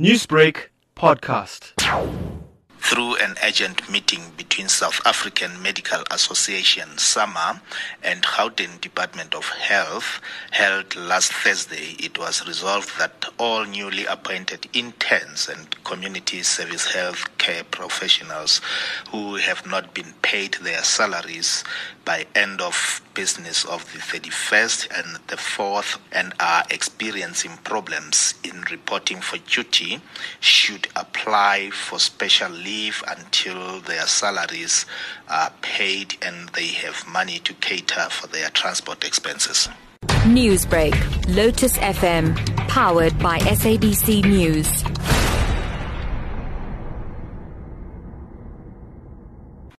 Newsbreak podcast. through an urgent meeting between South African Medical Association SAMA and Gauteng Department of Health held last Thursday, it was resolved that all newly appointed interns and community service health care professionals who have not been paid their salaries by end of business of the 31st and the 4th and are experiencing problems in reporting for duty should apply for special leave until their salaries are paid and they have money to cater for their transport expenses. Newsbreak, Lotus FM, powered by SABC News.